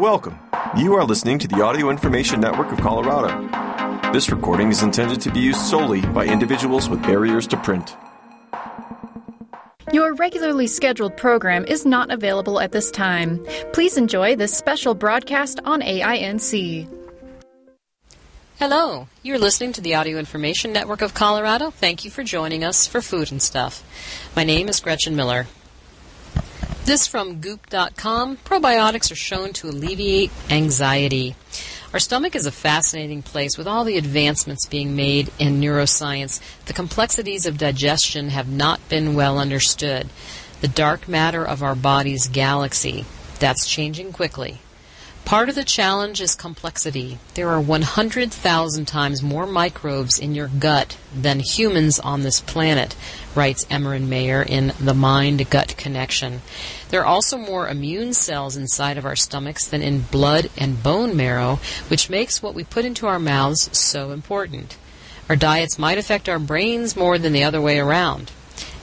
Welcome. You are listening to the Audio Information Network of Colorado. This recording is intended to be used solely by individuals with barriers to print. Your regularly scheduled program is not available at this time. Please enjoy this special broadcast on AINC. Hello, you're listening to the Audio Information Network of Colorado. Thank you for joining us for Food and Stuff. My name is Gretchen Miller. This from Goop.com. Probiotics are shown to alleviate anxiety. Our stomach is a fascinating place with all the advancements being made in neuroscience. The complexities of digestion have not been well understood. The dark matter of our body's galaxy. That's changing quickly. Part of the challenge is complexity. There are 100,000 times more microbes in your gut than humans on this planet, writes Emeran Mayer in The Mind Gut Connection. There are also more immune cells inside of our stomachs than in blood and bone marrow, which makes what we put into our mouths so important. Our diets might affect our brains more than the other way around.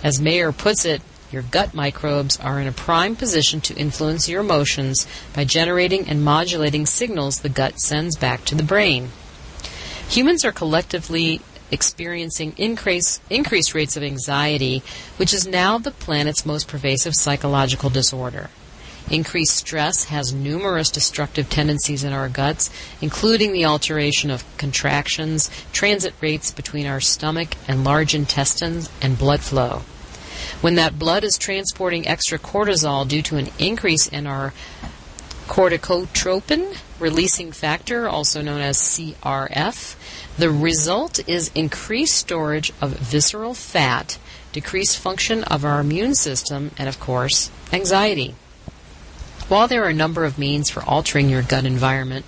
As Mayer puts it, your gut microbes are in a prime position to influence your emotions by generating and modulating signals the gut sends back to the brain. Humans are collectively experiencing increase, increased rates of anxiety, which is now the planet's most pervasive psychological disorder. Increased stress has numerous destructive tendencies in our guts, including the alteration of contractions, transit rates between our stomach and large intestines, and blood flow. When that blood is transporting extra cortisol due to an increase in our corticotropin releasing factor, also known as CRF, the result is increased storage of visceral fat, decreased function of our immune system, and of course, anxiety. While there are a number of means for altering your gut environment,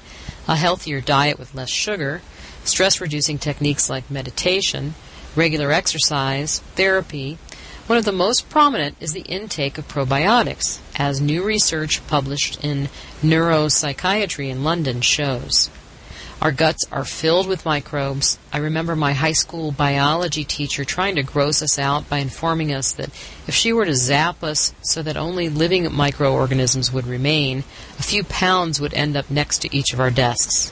a healthier diet with less sugar, stress reducing techniques like meditation, regular exercise, therapy, one of the most prominent is the intake of probiotics, as new research published in Neuropsychiatry in London shows. Our guts are filled with microbes. I remember my high school biology teacher trying to gross us out by informing us that if she were to zap us so that only living microorganisms would remain, a few pounds would end up next to each of our desks.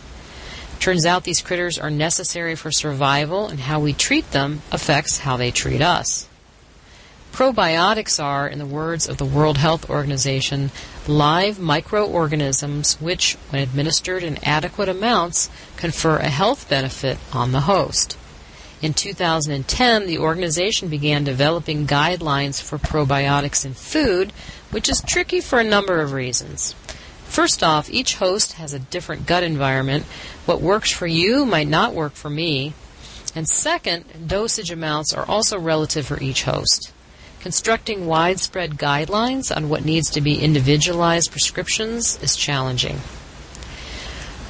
Turns out these critters are necessary for survival, and how we treat them affects how they treat us. Probiotics are, in the words of the World Health Organization, live microorganisms which, when administered in adequate amounts, confer a health benefit on the host. In 2010, the organization began developing guidelines for probiotics in food, which is tricky for a number of reasons. First off, each host has a different gut environment. What works for you might not work for me. And second, dosage amounts are also relative for each host. Constructing widespread guidelines on what needs to be individualized prescriptions is challenging.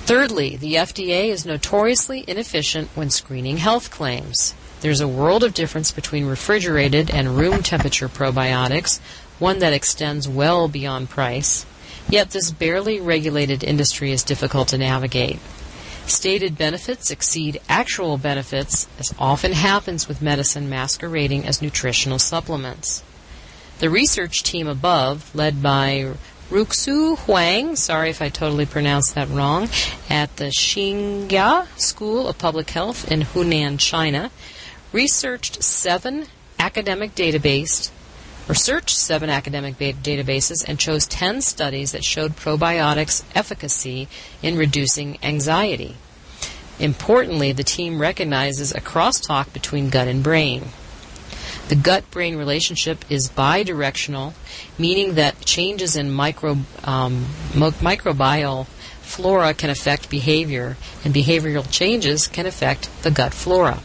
Thirdly, the FDA is notoriously inefficient when screening health claims. There's a world of difference between refrigerated and room temperature probiotics, one that extends well beyond price. Yet this barely regulated industry is difficult to navigate. Stated benefits exceed actual benefits, as often happens with medicine masquerading as nutritional supplements. The research team above, led by Ruxu Huang, sorry if I totally pronounced that wrong, at the Tsinghua School of Public Health in Hunan, China, researched seven academic database researched seven academic databases and chose 10 studies that showed probiotics efficacy in reducing anxiety. Importantly, the team recognizes a crosstalk between gut and brain. The gut brain relationship is bidirectional, meaning that changes in micro, um, microbial flora can affect behavior, and behavioral changes can affect the gut flora.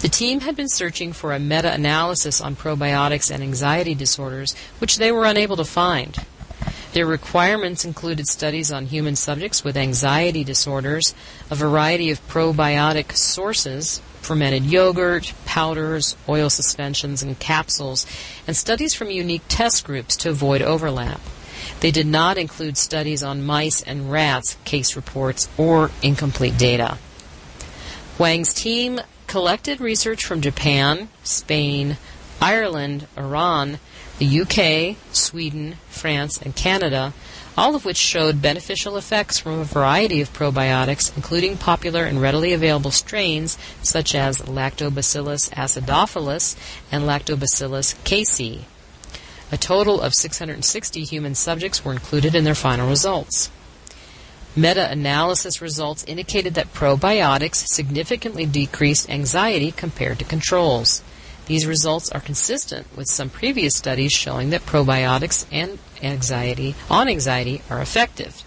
The team had been searching for a meta analysis on probiotics and anxiety disorders, which they were unable to find. Their requirements included studies on human subjects with anxiety disorders, a variety of probiotic sources, fermented yogurt, powders, oil suspensions, and capsules, and studies from unique test groups to avoid overlap. They did not include studies on mice and rats, case reports, or incomplete data. Wang's team collected research from Japan, Spain, Ireland, Iran, the UK, Sweden, France, and Canada, all of which showed beneficial effects from a variety of probiotics, including popular and readily available strains such as Lactobacillus acidophilus and Lactobacillus casei. A total of 660 human subjects were included in their final results. Meta analysis results indicated that probiotics significantly decreased anxiety compared to controls. These results are consistent with some previous studies showing that probiotics and anxiety on anxiety are effective.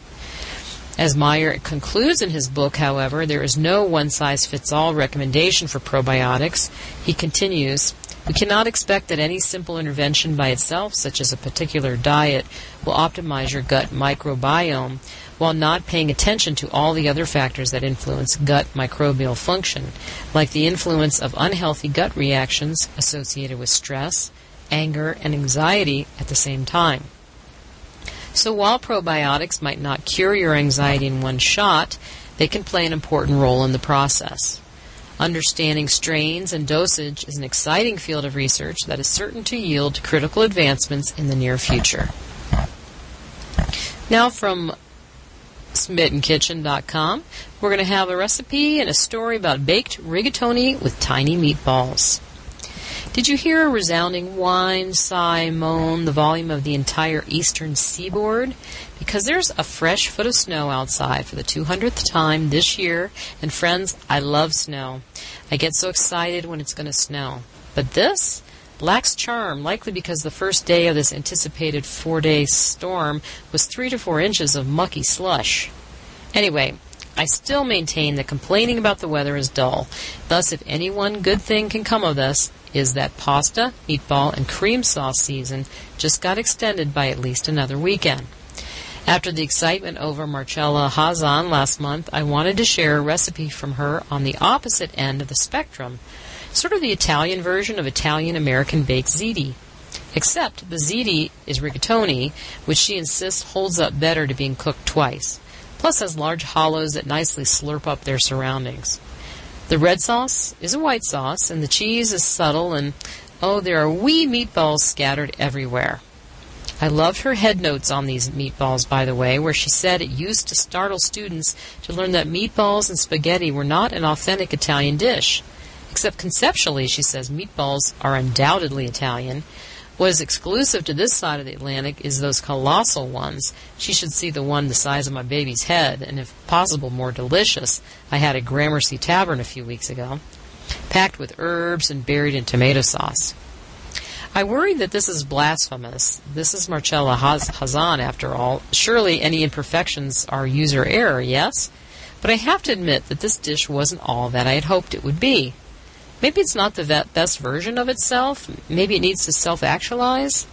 As Mayer concludes in his book, however, there is no one size fits all recommendation for probiotics. He continues, we cannot expect that any simple intervention by itself, such as a particular diet, will optimize your gut microbiome while not paying attention to all the other factors that influence gut microbial function, like the influence of unhealthy gut reactions associated with stress, anger, and anxiety at the same time. So while probiotics might not cure your anxiety in one shot, they can play an important role in the process. Understanding strains and dosage is an exciting field of research that is certain to yield critical advancements in the near future. Now from SmittenKitchen.com. We're going to have a recipe and a story about baked rigatoni with tiny meatballs. Did you hear a resounding whine, sigh, moan, the volume of the entire eastern seaboard? Because there's a fresh foot of snow outside for the 200th time this year, and friends, I love snow. I get so excited when it's going to snow. But this? lacks charm, likely because the first day of this anticipated four day storm was three to four inches of mucky slush. Anyway, I still maintain that complaining about the weather is dull. Thus, if any one good thing can come of this, is that pasta, meatball, and cream sauce season just got extended by at least another weekend. After the excitement over Marcella Hazan last month, I wanted to share a recipe from her on the opposite end of the spectrum sort of the Italian version of Italian American baked ziti. Except the ziti is rigatoni, which she insists holds up better to being cooked twice, plus has large hollows that nicely slurp up their surroundings. The red sauce is a white sauce, and the cheese is subtle, and oh, there are wee meatballs scattered everywhere. I loved her head notes on these meatballs, by the way, where she said it used to startle students to learn that meatballs and spaghetti were not an authentic Italian dish. Except conceptually, she says, meatballs are undoubtedly Italian. What is exclusive to this side of the Atlantic is those colossal ones. She should see the one the size of my baby's head, and if possible more delicious. I had at Gramercy Tavern a few weeks ago, packed with herbs and buried in tomato sauce. I worry that this is blasphemous. This is Marcella Hazan, after all. Surely any imperfections are user error, yes? But I have to admit that this dish wasn't all that I had hoped it would be. Maybe it's not the best version of itself. Maybe it needs to self actualize.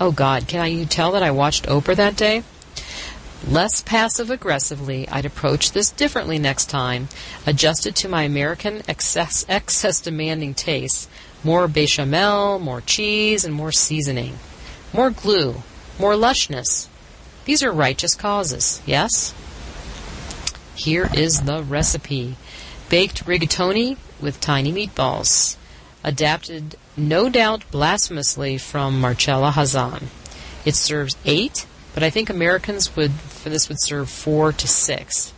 Oh God, can I, you tell that I watched Oprah that day? Less passive aggressively, I'd approach this differently next time, adjusted to my American excess, excess demanding tastes. More bechamel, more cheese, and more seasoning. More glue, more lushness. These are righteous causes, yes? Here is the recipe. Baked rigatoni with tiny meatballs. Adapted, no doubt blasphemously, from Marcella Hazan. It serves eight, but I think Americans would, for this, would serve four to six.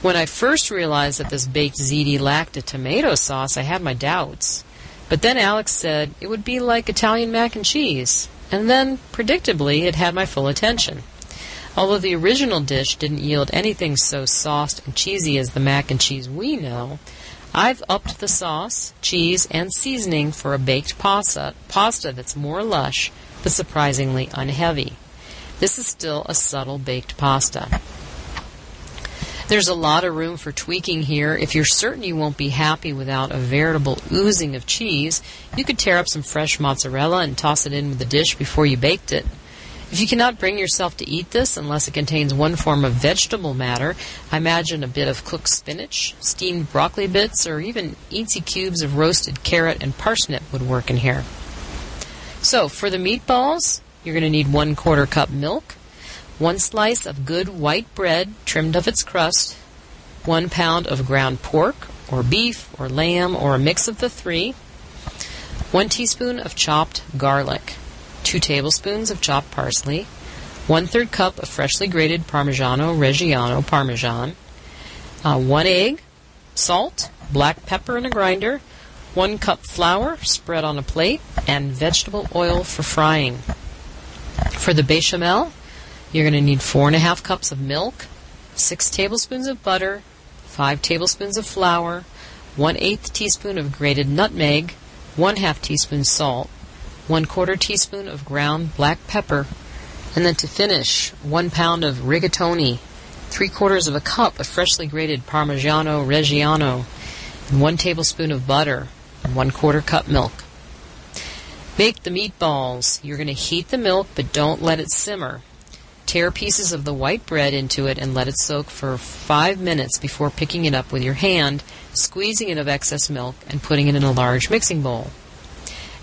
When I first realized that this baked ziti lacked a tomato sauce, I had my doubts. But then Alex said it would be like Italian mac and cheese, and then, predictably, it had my full attention. Although the original dish didn't yield anything so sauced and cheesy as the mac and cheese we know, I've upped the sauce, cheese, and seasoning for a baked pasta, pasta that's more lush but surprisingly unheavy. This is still a subtle baked pasta. There's a lot of room for tweaking here. If you're certain you won't be happy without a veritable oozing of cheese, you could tear up some fresh mozzarella and toss it in with the dish before you baked it. If you cannot bring yourself to eat this unless it contains one form of vegetable matter, I imagine a bit of cooked spinach, steamed broccoli bits, or even eensy cubes of roasted carrot and parsnip would work in here. So, for the meatballs, you're going to need one quarter cup milk, one slice of good white bread trimmed of its crust, one pound of ground pork, or beef, or lamb, or a mix of the three, one teaspoon of chopped garlic, 2 tablespoons of chopped parsley, 1 third cup of freshly grated Parmigiano Reggiano Parmesan, uh, 1 egg, salt, black pepper in a grinder, 1 cup flour spread on a plate, and vegetable oil for frying. For the bechamel, you're going to need 4.5 cups of milk, 6 tablespoons of butter, 5 tablespoons of flour, 1 8 teaspoon of grated nutmeg, 1 2 teaspoon salt, 1 quarter teaspoon of ground black pepper, and then to finish, 1 pound of rigatoni, 3 quarters of a cup of freshly grated Parmigiano Reggiano, and 1 tablespoon of butter, and 1 quarter cup milk. Bake the meatballs. You're going to heat the milk, but don't let it simmer. Tear pieces of the white bread into it and let it soak for 5 minutes before picking it up with your hand, squeezing it of excess milk, and putting it in a large mixing bowl.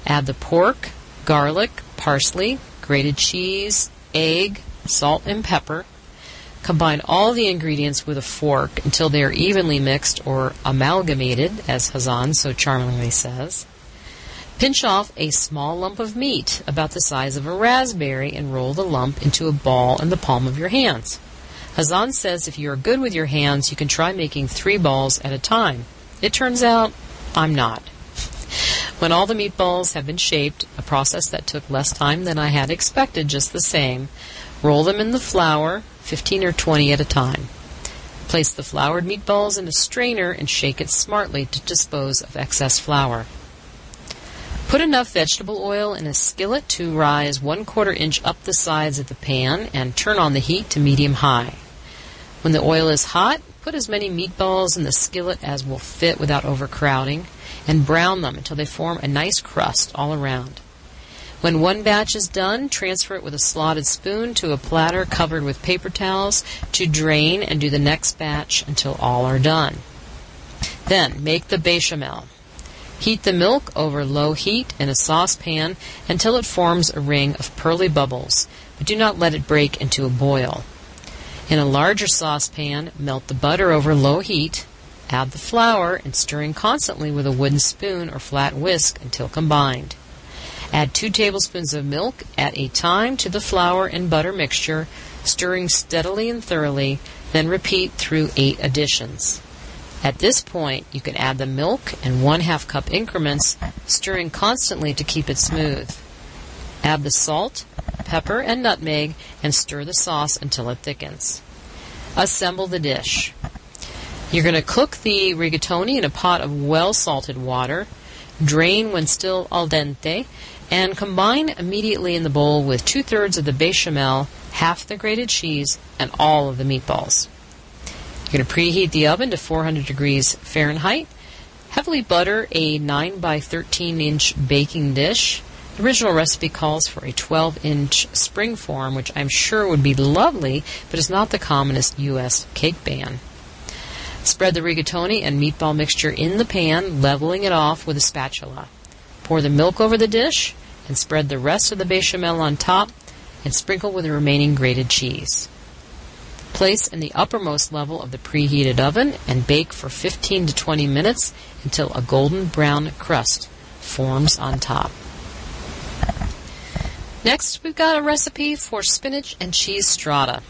Add the pork, garlic, parsley, grated cheese, egg, salt, and pepper. Combine all the ingredients with a fork until they are evenly mixed or amalgamated, as Hazan so charmingly says. Pinch off a small lump of meat about the size of a raspberry and roll the lump into a ball in the palm of your hands. Hazan says if you are good with your hands, you can try making three balls at a time. It turns out I'm not. When all the meatballs have been shaped, a process that took less time than I had expected just the same, roll them in the flour, 15 or 20 at a time. Place the floured meatballs in a strainer and shake it smartly to dispose of excess flour. Put enough vegetable oil in a skillet to rise one quarter inch up the sides of the pan and turn on the heat to medium high. When the oil is hot, put as many meatballs in the skillet as will fit without overcrowding and brown them until they form a nice crust all around. When one batch is done, transfer it with a slotted spoon to a platter covered with paper towels to drain and do the next batch until all are done. Then make the bechamel. Heat the milk over low heat in a saucepan until it forms a ring of pearly bubbles, but do not let it break into a boil. In a larger saucepan, melt the butter over low heat, add the flour, and stirring constantly with a wooden spoon or flat whisk until combined. Add 2 tablespoons of milk at a time to the flour and butter mixture, stirring steadily and thoroughly, then repeat through 8 additions. At this point, you can add the milk in 1 half cup increments, stirring constantly to keep it smooth. Add the salt, pepper, and nutmeg and stir the sauce until it thickens. Assemble the dish. You're going to cook the rigatoni in a pot of well salted water. Drain when still al dente and combine immediately in the bowl with two thirds of the bechamel, half the grated cheese, and all of the meatballs. You're going to preheat the oven to 400 degrees Fahrenheit. Heavily butter a 9 by 13 inch baking dish. The original recipe calls for a 12 inch spring form, which I'm sure would be lovely, but is not the commonest U.S. cake pan. Spread the rigatoni and meatball mixture in the pan, leveling it off with a spatula. Pour the milk over the dish and spread the rest of the bechamel on top and sprinkle with the remaining grated cheese. Place in the uppermost level of the preheated oven and bake for 15 to 20 minutes until a golden brown crust forms on top. Next, we've got a recipe for spinach and cheese strata.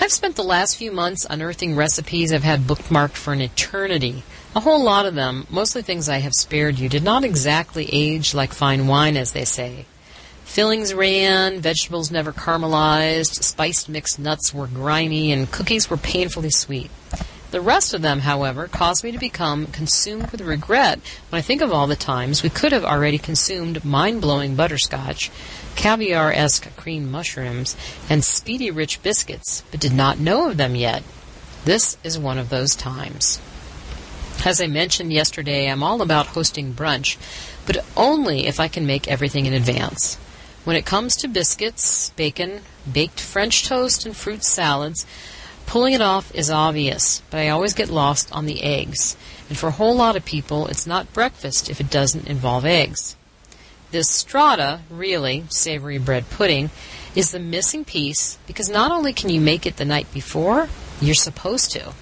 I've spent the last few months unearthing recipes I've had bookmarked for an eternity a whole lot of them, mostly things I have spared you, did not exactly age like fine wine, as they say. Fillings ran, vegetables never caramelized, spiced mixed nuts were grimy, and cookies were painfully sweet. The rest of them, however, caused me to become consumed with regret when I think of all the times we could have already consumed mind blowing butterscotch, caviar esque cream mushrooms, and speedy rich biscuits, but did not know of them yet. This is one of those times. As I mentioned yesterday, I'm all about hosting brunch, but only if I can make everything in advance. When it comes to biscuits, bacon, baked French toast, and fruit salads, pulling it off is obvious, but I always get lost on the eggs. And for a whole lot of people, it's not breakfast if it doesn't involve eggs. This strata, really, savory bread pudding, is the missing piece because not only can you make it the night before, you're supposed to.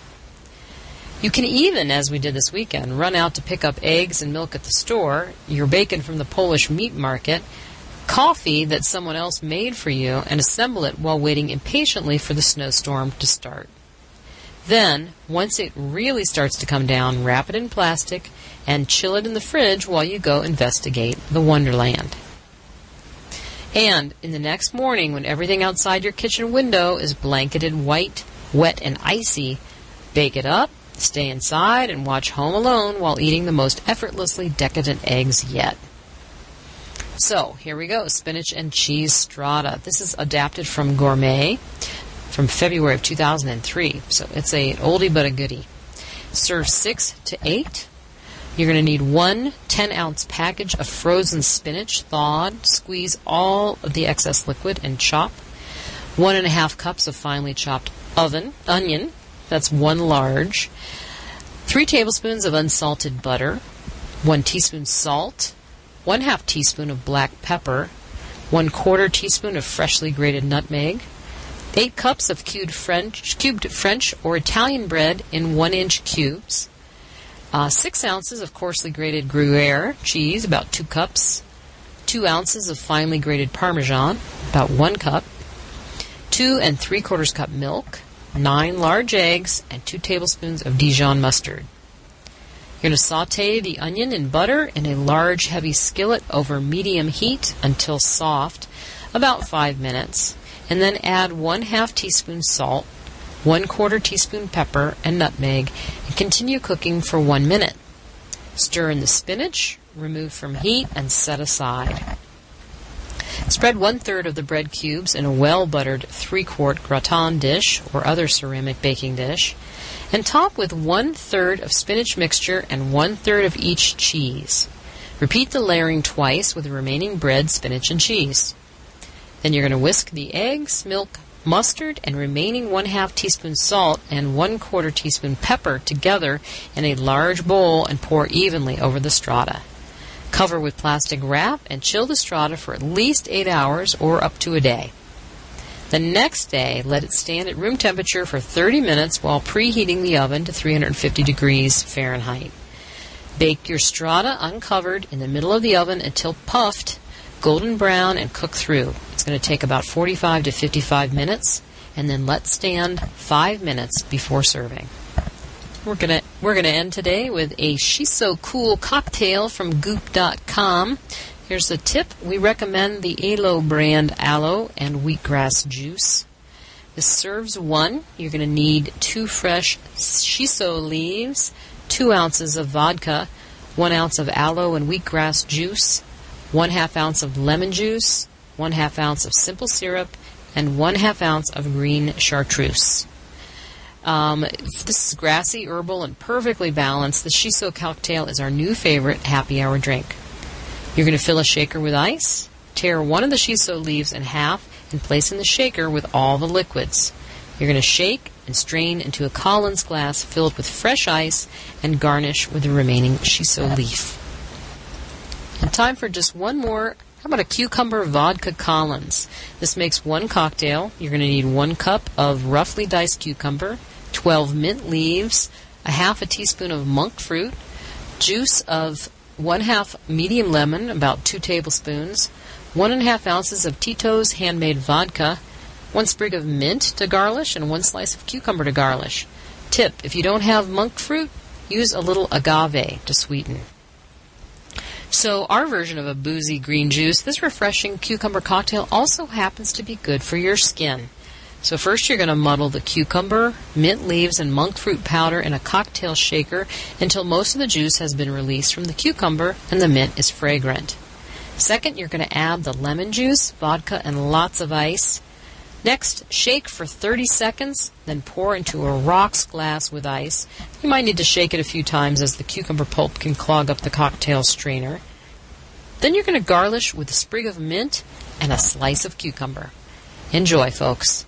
You can even, as we did this weekend, run out to pick up eggs and milk at the store, your bacon from the Polish meat market, coffee that someone else made for you and assemble it while waiting impatiently for the snowstorm to start. Then, once it really starts to come down, wrap it in plastic and chill it in the fridge while you go investigate the Wonderland. And in the next morning, when everything outside your kitchen window is blanketed white, wet, and icy, bake it up, stay inside, and watch Home Alone while eating the most effortlessly decadent eggs yet. So, here we go spinach and cheese strata. This is adapted from Gourmet from February of 2003. So it's a oldie but a goodie. Serve six to eight. You're going to need one 10 ounce package of frozen spinach, thawed. Squeeze all of the excess liquid and chop. One and a half cups of finely chopped oven onion. That's one large. Three tablespoons of unsalted butter. One teaspoon salt. One half teaspoon of black pepper. One quarter teaspoon of freshly grated nutmeg 8 cups of cubed French, cubed French or Italian bread in 1 inch cubes, uh, 6 ounces of coarsely grated Gruyere cheese, about 2 cups, 2 ounces of finely grated Parmesan, about 1 cup, 2 and 3 quarters cup milk, 9 large eggs, and 2 tablespoons of Dijon mustard. You're going to saute the onion in butter in a large heavy skillet over medium heat until soft, about 5 minutes and then add one half teaspoon salt, one quarter teaspoon pepper and nutmeg, and continue cooking for one minute. Stir in the spinach, remove from heat, and set aside. Spread one third of the bread cubes in a well buttered three quart gratin dish or other ceramic baking dish, and top with one third of spinach mixture and one third of each cheese. Repeat the layering twice with the remaining bread, spinach, and cheese. Then you're going to whisk the eggs, milk, mustard, and remaining one half teaspoon salt and one quarter teaspoon pepper together in a large bowl and pour evenly over the strata. Cover with plastic wrap and chill the strata for at least 8 hours or up to a day. The next day, let it stand at room temperature for 30 minutes while preheating the oven to 350 degrees Fahrenheit. Bake your strata uncovered in the middle of the oven until puffed, golden brown, and cook through It's going to take about 45 to 55 minutes and then let stand 5 minutes before serving. We're going to we're going to end today with a She's So Cool cocktail from goop.com. Here's the tip. We recommend the Alo brand aloe and wheatgrass juice. This serves one. You're going to need two fresh shiso leaves, two ounces of vodka, one ounce of aloe and wheatgrass juice, one half ounce of lemon juice, 1 half ounce of simple syrup, and 1 half ounce of green chartreuse. Um, this is grassy, herbal, and perfectly balanced. The Shiso cocktail is our new favorite happy hour drink. You're going to fill a shaker with ice, tear one of the Shiso leaves in half, and place in the shaker with all the liquids. You're going to shake and strain into a Collins glass filled with fresh ice and garnish with the remaining Shiso leaf. And time for just one more how about a cucumber vodka Collins? This makes one cocktail. You're going to need one cup of roughly diced cucumber, 12 mint leaves, a half a teaspoon of monk fruit, juice of one half medium lemon, about two tablespoons, one and a half ounces of Tito's handmade vodka, one sprig of mint to garnish, and one slice of cucumber to garnish. Tip: If you don't have monk fruit, use a little agave to sweeten. So, our version of a boozy green juice, this refreshing cucumber cocktail also happens to be good for your skin. So, first you're going to muddle the cucumber, mint leaves, and monk fruit powder in a cocktail shaker until most of the juice has been released from the cucumber and the mint is fragrant. Second, you're going to add the lemon juice, vodka, and lots of ice. Next, shake for 30 seconds, then pour into a rocks glass with ice. You might need to shake it a few times as the cucumber pulp can clog up the cocktail strainer. Then you're going to garnish with a sprig of mint and a slice of cucumber. Enjoy, folks.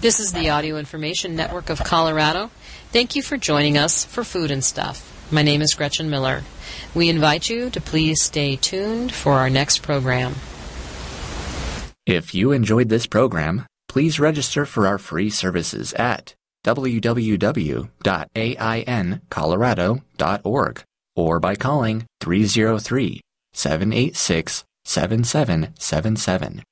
This is the Audio Information Network of Colorado. Thank you for joining us for Food and Stuff. My name is Gretchen Miller. We invite you to please stay tuned for our next program. If you enjoyed this program, please register for our free services at www.aincolorado.org or by calling 303 786 7777.